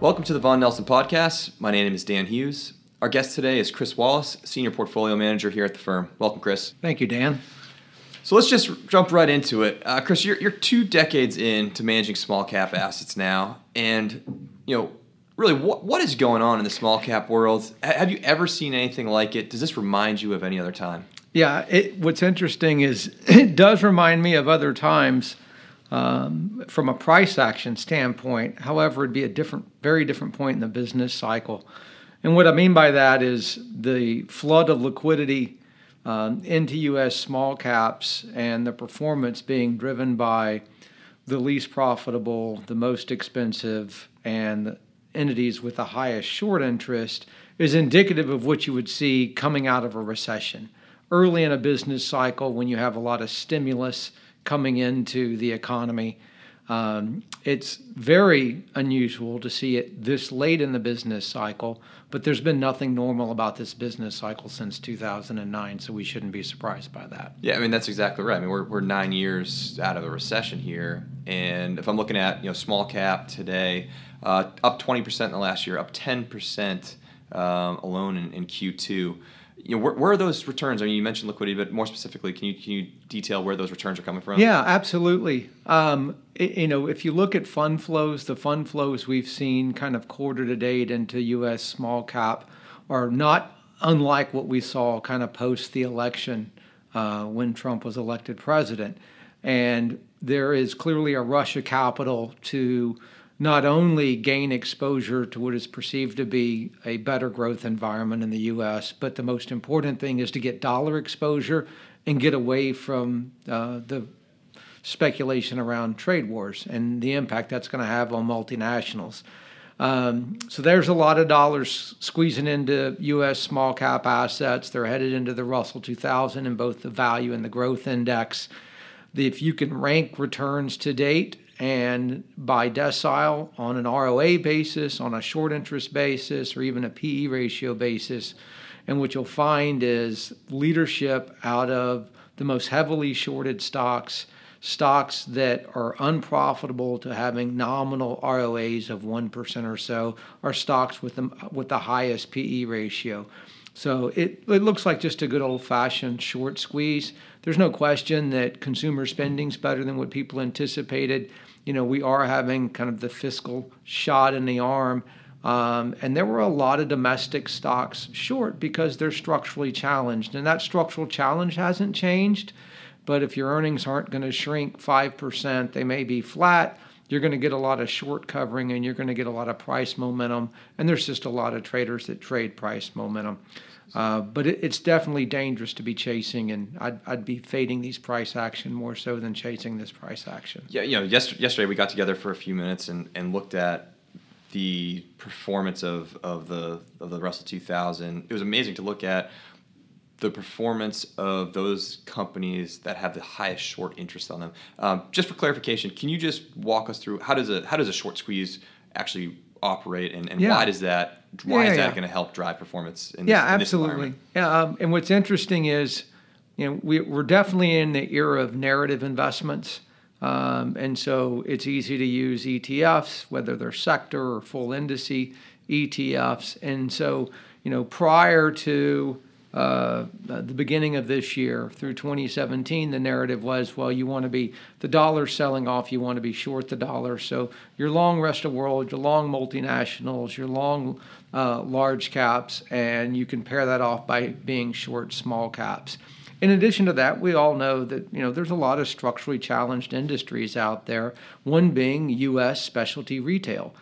Welcome to the Vaughan Nelson Podcast. My name is Dan Hughes. Our guest today is Chris Wallace, Senior Portfolio Manager here at the firm. Welcome, Chris. Thank you, Dan. So let's just jump right into it. Uh, Chris, you're, you're two decades into managing small cap assets now. And, you know, really, what, what is going on in the small cap world? Have you ever seen anything like it? Does this remind you of any other time? Yeah, it, what's interesting is it does remind me of other times um, from a price action standpoint. However, it'd be a different, very different point in the business cycle. And what I mean by that is the flood of liquidity um, into U.S. small caps and the performance being driven by the least profitable, the most expensive, and entities with the highest short interest is indicative of what you would see coming out of a recession. Early in a business cycle, when you have a lot of stimulus coming into the economy, um, it's very unusual to see it this late in the business cycle, but there's been nothing normal about this business cycle since 2009, so we shouldn't be surprised by that. Yeah, I mean that's exactly right. I mean we're, we're nine years out of the recession here, and if I'm looking at you know small cap today, uh, up 20% in the last year, up 10% um, alone in, in Q2 you know, where, where, are those returns? I mean, you mentioned liquidity, but more specifically, can you can you detail where those returns are coming from? Yeah, absolutely. Um, it, you know, if you look at fund flows, the fund flows we've seen kind of quarter to date into U.S. small cap are not unlike what we saw kind of post the election uh, when Trump was elected president, and there is clearly a rush of capital to not only gain exposure to what is perceived to be a better growth environment in the US, but the most important thing is to get dollar exposure and get away from uh, the speculation around trade wars and the impact that's going to have on multinationals. Um, so there's a lot of dollars squeezing into U.S. small cap assets. They're headed into the Russell 2000 in both the value and the growth index. If you can rank returns to date, and by decile on an ROA basis, on a short interest basis, or even a PE ratio basis. And what you'll find is leadership out of the most heavily shorted stocks, stocks that are unprofitable to having nominal ROAs of 1% or so, are stocks with the, with the highest PE ratio. So it, it looks like just a good old fashioned short squeeze. There's no question that consumer spending is better than what people anticipated you know, we are having kind of the fiscal shot in the arm. Um, and there were a lot of domestic stocks short because they're structurally challenged. And that structural challenge hasn't changed. But if your earnings aren't going to shrink 5%, they may be flat. You're going to get a lot of short covering and you're going to get a lot of price momentum. And there's just a lot of traders that trade price momentum. Uh, but it, it's definitely dangerous to be chasing, and I'd, I'd be fading these price action more so than chasing this price action. Yeah, you know, yesterday, yesterday we got together for a few minutes and, and looked at the performance of, of the of the Russell 2000. It was amazing to look at the performance of those companies that have the highest short interest on them. Um, just for clarification, can you just walk us through how does a how does a short squeeze actually operate, and, and yeah. why does that why yeah, is that going to help drive performance? In yeah, this, absolutely. yeah, um, and what's interesting is, you know, we, we're definitely in the era of narrative investments. Um, and so it's easy to use ETFs, whether they're sector or full indice ETFs. And so, you know, prior to uh, the beginning of this year through 2017, the narrative was, well, you want to be the dollar selling off, you want to be short the dollar. So you're long rest of world, you're long multinationals, you're long uh, large caps, and you can pair that off by being short small caps. In addition to that, we all know that you know there's a lot of structurally challenged industries out there. One being U.S. specialty retail.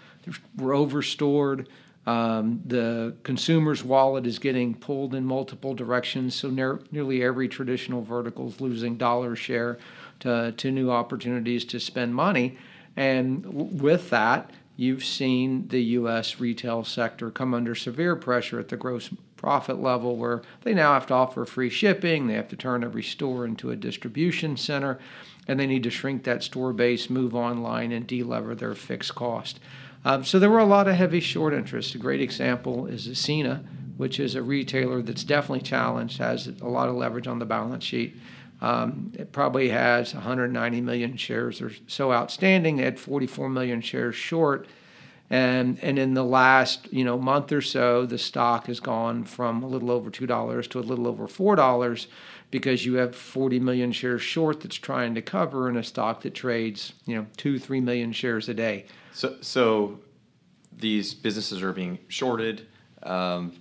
We're overstored. Um, the consumer's wallet is getting pulled in multiple directions, so ne- nearly every traditional vertical is losing dollar share to, to new opportunities to spend money. And w- with that, you've seen the U.S. retail sector come under severe pressure at the gross profit level, where they now have to offer free shipping, they have to turn every store into a distribution center, and they need to shrink that store base, move online, and delever their fixed cost. Um, so there were a lot of heavy short interest. A great example is Ascena, which is a retailer that's definitely challenged, has a lot of leverage on the balance sheet. Um, it probably has 190 million shares or so outstanding. They had 44 million shares short. And, and in the last you know month or so, the stock has gone from a little over two dollars to a little over four dollars, because you have 40 million shares short that's trying to cover in a stock that trades you know two three million shares a day. So so these businesses are being shorted. Um,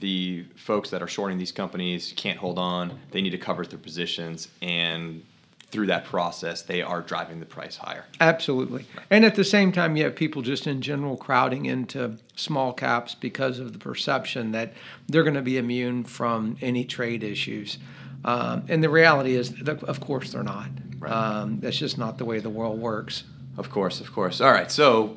the folks that are shorting these companies can't hold on. They need to cover their positions, and through that process, they are driving the price higher. Absolutely. And at the same time, you have people just in general crowding into small caps because of the perception that they're going to be immune from any trade issues. Um, and the reality is, that of course, they're not. Right. Um, that's just not the way the world works. Of course, of course. All right. So,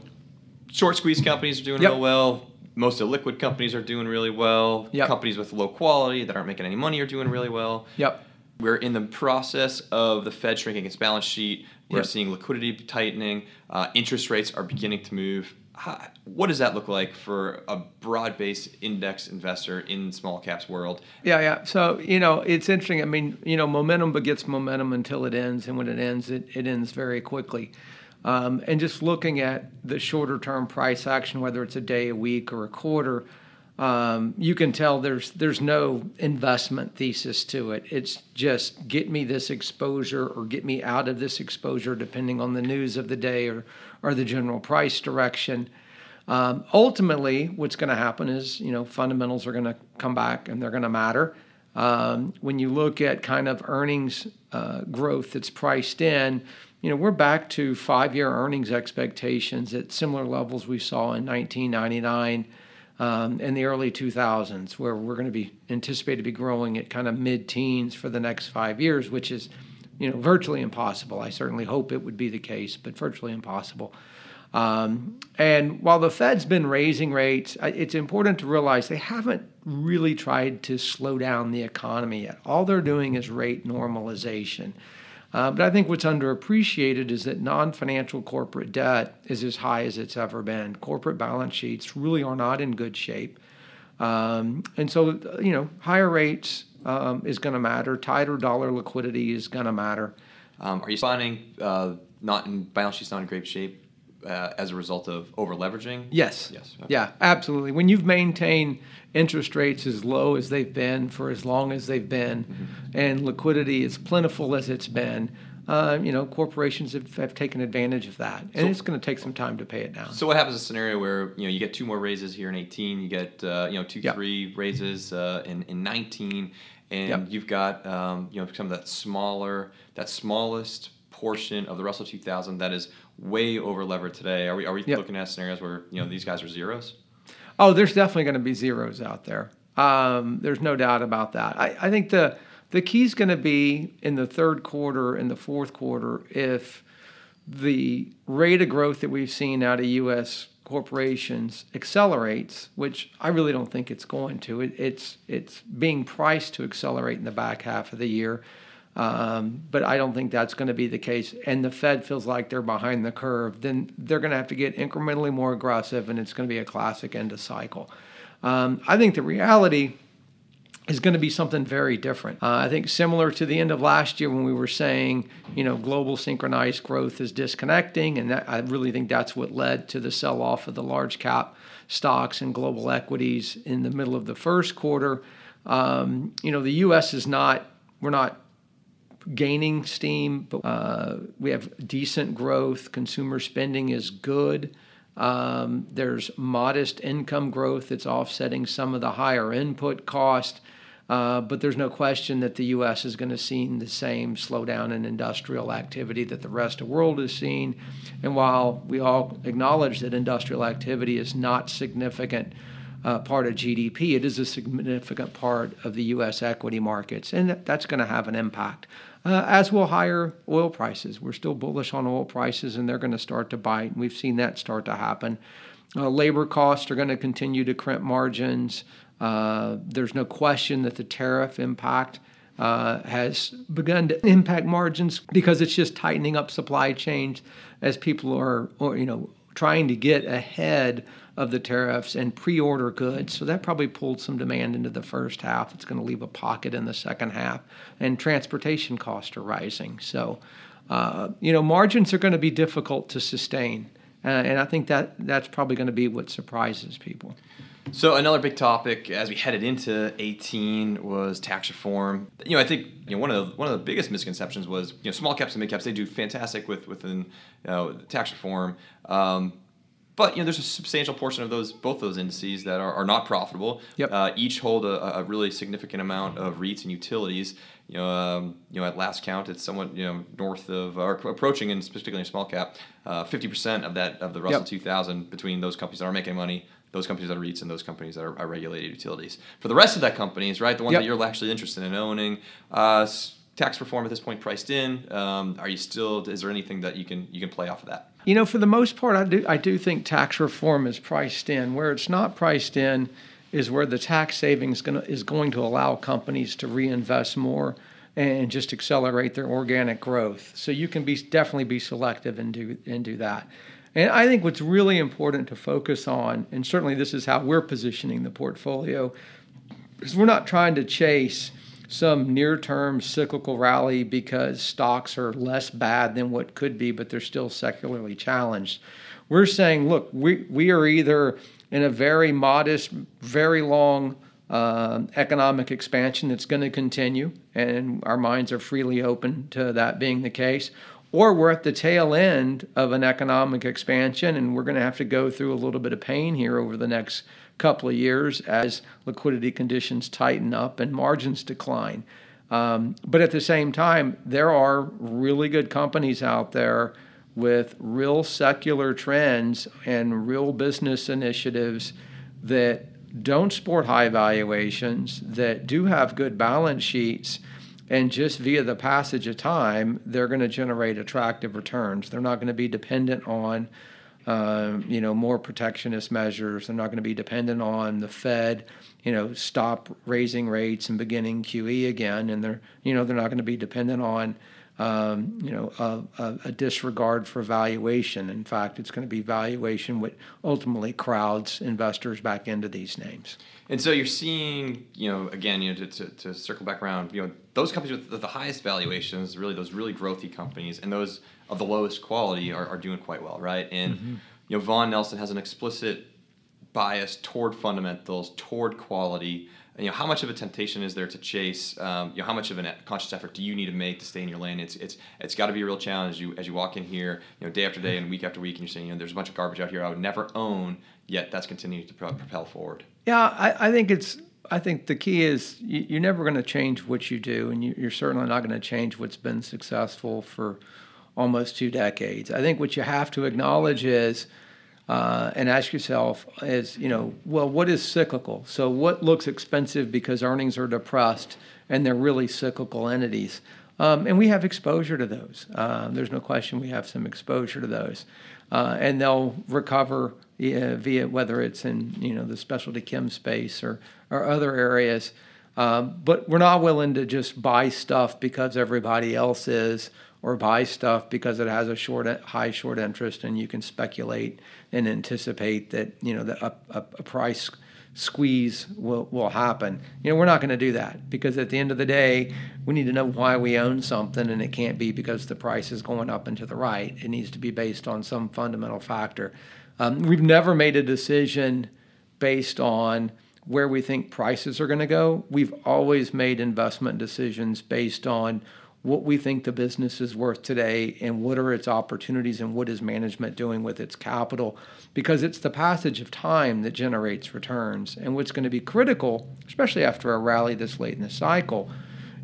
short squeeze companies are doing yep. real well. Most of the liquid companies are doing really well. Yep. Companies with low quality that aren't making any money are doing really well. Yep we're in the process of the Fed shrinking its balance sheet. We're yep. seeing liquidity tightening. Uh, interest rates are beginning to move. How, what does that look like for a broad-based index investor in small caps world? Yeah, yeah. So you know, it's interesting. I mean, you know, momentum begets momentum until it ends, and when it ends, it, it ends very quickly. Um, and just looking at the shorter-term price action, whether it's a day, a week, or a quarter, um, you can tell there's there's no investment thesis to it. It's just get me this exposure or get me out of this exposure, depending on the news of the day or or the general price direction. Um, ultimately, what's going to happen is you know fundamentals are going to come back and they're going to matter. Um, when you look at kind of earnings uh, growth that's priced in, you know we're back to five-year earnings expectations at similar levels we saw in 1999 um, in the early 2000s, where we're going to be anticipated to be growing at kind of mid-teens for the next five years, which is, you know, virtually impossible. I certainly hope it would be the case, but virtually impossible. Um, and while the Fed's been raising rates, it's important to realize they haven't really tried to slow down the economy yet. All they're doing is rate normalization. Uh, but I think what's underappreciated is that non financial corporate debt is as high as it's ever been. Corporate balance sheets really are not in good shape. Um, and so, you know, higher rates um, is going to matter, tighter dollar liquidity is going to matter. Um, are you finding uh, not in balance sheets not in great shape uh, as a result of over leveraging? Yes. Yes. Okay. Yeah, absolutely. When you've maintained interest rates as low as they've been for as long as they've been, mm-hmm. and liquidity as plentiful as it's been, uh, you know, corporations have, have, taken advantage of that, and so, it's going to take some time to pay it down. So, what happens in a scenario where you know you get two more raises here in 18, you get uh, you know two, yep. three raises uh, in in 19, and yep. you've got um, you know some of that smaller, that smallest portion of the Russell 2000 that is way over levered today. Are we are we yep. looking at scenarios where you know these guys are zeros? Oh, there's definitely going to be zeros out there. Um, there's no doubt about that. I, I think the the key is going to be in the third quarter and the fourth quarter if the rate of growth that we've seen out of U.S. corporations accelerates, which I really don't think it's going to. It, it's it's being priced to accelerate in the back half of the year. Um, but I don't think that's going to be the case. And the Fed feels like they're behind the curve. Then they're going to have to get incrementally more aggressive, and it's going to be a classic end of cycle. Um, I think the reality is going to be something very different. Uh, I think similar to the end of last year when we were saying, you know, global synchronized growth is disconnecting, and that, I really think that's what led to the sell-off of the large cap stocks and global equities in the middle of the first quarter. Um, you know, the U.S. is not we're not gaining steam, but uh, we have decent growth. Consumer spending is good. Um, there's modest income growth that's offsetting some of the higher input cost. Uh, but there's no question that the U.S. is going to see the same slowdown in industrial activity that the rest of the world is seeing. And while we all acknowledge that industrial activity is not significant uh, part of GDP, it is a significant part of the U.S. equity markets, and that's going to have an impact uh, as will higher oil prices. We're still bullish on oil prices, and they're going to start to bite. We've seen that start to happen. Uh, labor costs are going to continue to crimp margins. Uh, there's no question that the tariff impact uh, has begun to impact margins because it's just tightening up supply chains as people are, or, you know, trying to get ahead of the tariffs and pre-order goods. So that probably pulled some demand into the first half. It's going to leave a pocket in the second half, and transportation costs are rising. So, uh, you know, margins are going to be difficult to sustain. uh, and I think that that's probably going to be what surprises people. So another big topic as we headed into 18 was tax reform. You know, I think you know one of the, one of the biggest misconceptions was you know small caps and mid caps they do fantastic with within you know, tax reform. Um, but you know, there's a substantial portion of those both those indices that are, are not profitable. Yep. Uh, each hold a, a, really significant amount of REITs and utilities. You know, um, you know, at last count, it's somewhat you know north of or approaching, and particularly small cap, uh, fifty uh, percent of that of the Russell yep. 2000 between those companies that are making money, those companies that are REITs, and those companies that are, are regulated utilities. For the rest of that companies, right, the ones yep. that you're actually interested in owning. Uh, tax reform at this point priced in? Um, are you still? Is there anything that you can you can play off of that? You know, for the most part, I do I do think tax reform is priced in. Where it's not priced in is where the tax savings gonna, is going to allow companies to reinvest more and just accelerate their organic growth. So you can be definitely be selective and do and do that. And I think what's really important to focus on, and certainly this is how we're positioning the portfolio, is we're not trying to chase some near term cyclical rally because stocks are less bad than what could be, but they're still secularly challenged. We're saying, look, we, we are either in a very modest, very long uh, economic expansion that's going to continue, and our minds are freely open to that being the case, or we're at the tail end of an economic expansion and we're going to have to go through a little bit of pain here over the next couple of years as liquidity conditions tighten up and margins decline. Um, but at the same time, there are really good companies out there with real secular trends and real business initiatives that don't sport high valuations, that do have good balance sheets, and just via the passage of time, they're going to generate attractive returns. They're not going to be dependent on um, you know, more protectionist measures. They're not going to be dependent on the Fed, you know, stop raising rates and beginning QE again. And they're, you know, they're not going to be dependent on, um, you know, a, a, a, disregard for valuation. In fact, it's going to be valuation which ultimately crowds investors back into these names. And so you're seeing, you know, again, you know, to, to, to circle back around, you know, those companies with the, the highest valuations, really those really growthy companies, and those of the lowest quality are, are doing quite well, right? And mm-hmm. you know, Vaughan Nelson has an explicit bias toward fundamentals, toward quality. You know, how much of a temptation is there to chase? Um, you know, how much of a conscious effort do you need to make to stay in your lane? It's it's it's got to be a real challenge. As you as you walk in here, you know, day after day and week after week, and you're saying, you know, there's a bunch of garbage out here I would never own. Yet that's continuing to propel forward. Yeah, I, I think it's I think the key is you, are never going to change what you do, and you, are certainly not going to change what's been successful for almost two decades. I think what you have to acknowledge is uh, and ask yourself is, you know, well, what is cyclical? So what looks expensive because earnings are depressed and they're really cyclical entities? Um, and we have exposure to those. Uh, there's no question we have some exposure to those, uh, and they'll recover via, whether it's in you know the specialty chem space or or other areas. Um, but we're not willing to just buy stuff because everybody else is, or buy stuff because it has a short, high short interest, and you can speculate and anticipate that you know the, a, a price squeeze will, will happen. You know, we're not going to do that because at the end of the day, we need to know why we own something, and it can't be because the price is going up and to the right. It needs to be based on some fundamental factor. Um, we've never made a decision based on where we think prices are going to go. We've always made investment decisions based on what we think the business is worth today and what are its opportunities and what is management doing with its capital? Because it's the passage of time that generates returns. And what's going to be critical especially after a rally this late in the cycle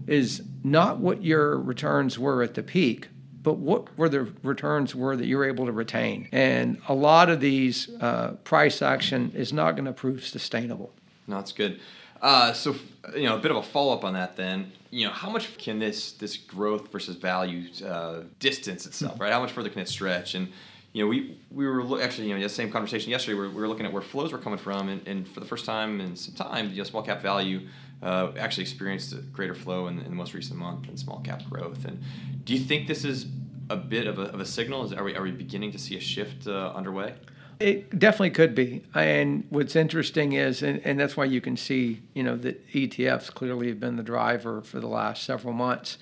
is not what your returns were at the peak but what were the returns were that you're able to retain. And a lot of these uh, price action is not going to prove sustainable. No, that's good. Uh, so you know, a bit of a follow up on that. Then, you know, how much can this this growth versus value uh, distance itself, mm-hmm. right? How much further can it stretch? And you know, we we were lo- actually you know the same conversation yesterday. We were, we were looking at where flows were coming from, and, and for the first time in some time, you know, small cap value uh, actually experienced a greater flow in, in, the most recent month than small cap growth. And do you think this is a bit of a, of a signal? Is, are we are we beginning to see a shift uh, underway? It definitely could be. And what's interesting is, and, and that's why you can see, you know, that ETFs clearly have been the driver for the last several months,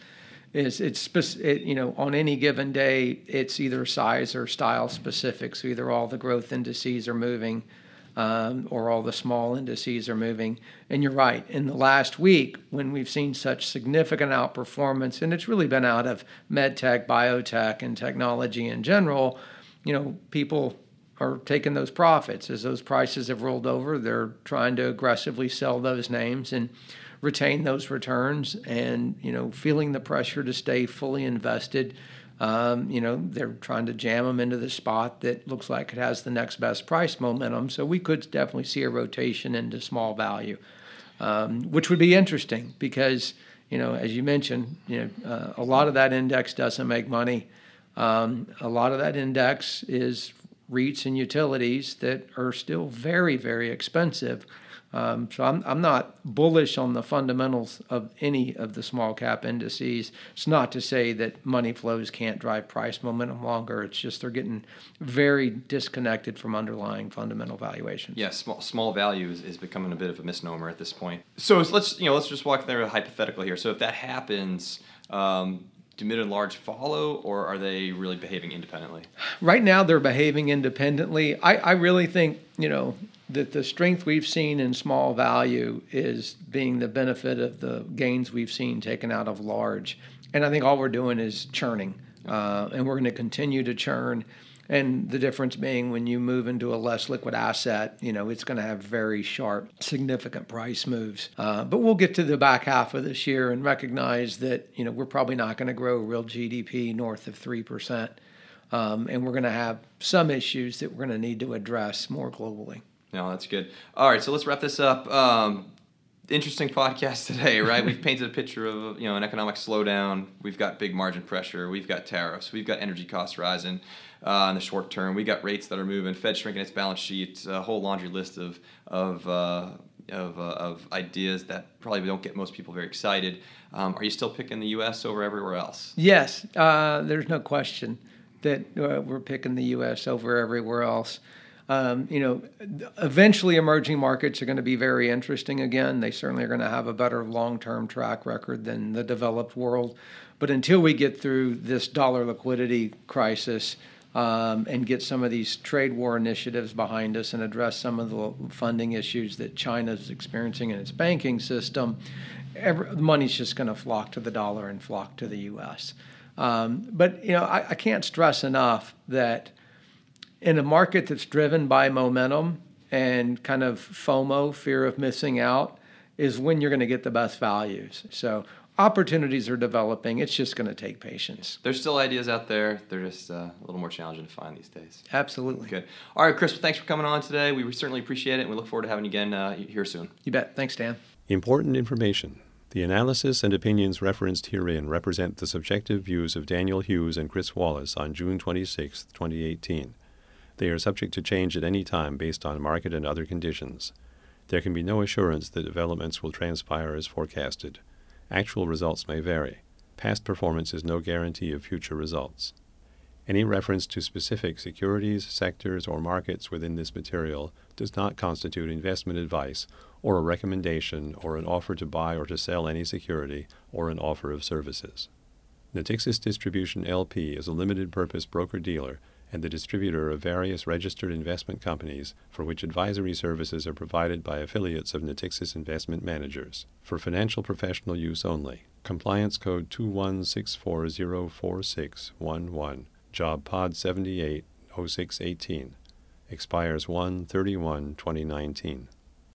is it's it, you know on any given day it's either size or style specific. So either all the growth indices are moving, um, or all the small indices are moving. And you're right. In the last week, when we've seen such significant outperformance, and it's really been out of medtech, biotech, and technology in general, you know, people are taking those profits as those prices have rolled over. They're trying to aggressively sell those names and retain those returns, and you know, feeling the pressure to stay fully invested um, you know, they're trying to jam them into the spot that looks like it has the next best price momentum. So we could definitely see a rotation into small value, um, which would be interesting because, you know, as you mentioned, you know, uh, a lot of that index doesn't make money. Um, a lot of that index is REITs and utilities that are still very, very expensive. Um, so I'm, I'm not bullish on the fundamentals of any of the small cap indices. It's not to say that money flows can't drive price momentum longer. It's just they're getting very disconnected from underlying fundamental valuations. Yeah, small small value is, is becoming a bit of a misnomer at this point. So let's you know let's just walk through a hypothetical here. So if that happens. Um, do mid and large follow, or are they really behaving independently? Right now, they're behaving independently. I, I really think you know that the strength we've seen in small value is being the benefit of the gains we've seen taken out of large. And I think all we're doing is churning, uh, and we're going to continue to churn. And the difference being when you move into a less liquid asset, you know, it's going to have very sharp, significant price moves. Uh, but we'll get to the back half of this year and recognize that, you know, we're probably not going to grow real GDP north of 3%. Um, and we're going to have some issues that we're going to need to address more globally. No, that's good. All right, so let's wrap this up. Um, interesting podcast today, right? We've painted a picture of you know an economic slowdown. We've got big margin pressure. We've got tariffs. We've got energy costs rising uh, in the short term. We got rates that are moving. Fed shrinking its balance sheet. A whole laundry list of of uh, of, uh, of ideas that probably don't get most people very excited. Um, are you still picking the U.S. over everywhere else? Yes, uh, there's no question that uh, we're picking the U.S. over everywhere else. Um, you know, eventually emerging markets are going to be very interesting again. They certainly are going to have a better long term track record than the developed world. But until we get through this dollar liquidity crisis, um, and get some of these trade war initiatives behind us and address some of the funding issues that China is experiencing in its banking system, every, money's just going to flock to the dollar and flock to the U.S. Um, but you know, I, I, can't stress enough that in a market that's driven by momentum and kind of FOMO, fear of missing out, is when you're going to get the best values. So opportunities are developing. It's just going to take patience. There's still ideas out there. They're just uh, a little more challenging to find these days. Absolutely. Good. All right, Chris, well, thanks for coming on today. We certainly appreciate it, and we look forward to having you again uh, here soon. You bet. Thanks, Dan. Important information. The analysis and opinions referenced herein represent the subjective views of Daniel Hughes and Chris Wallace on June 26, 2018. They are subject to change at any time based on market and other conditions. There can be no assurance that developments will transpire as forecasted. Actual results may vary. Past performance is no guarantee of future results. Any reference to specific securities, sectors, or markets within this material does not constitute investment advice or a recommendation or an offer to buy or to sell any security or an offer of services. Natixis Distribution LP is a limited purpose broker dealer and the distributor of various registered investment companies for which advisory services are provided by affiliates of Natixis Investment Managers for financial professional use only. Compliance code 216404611, job pod 780618, expires 1 31 2019.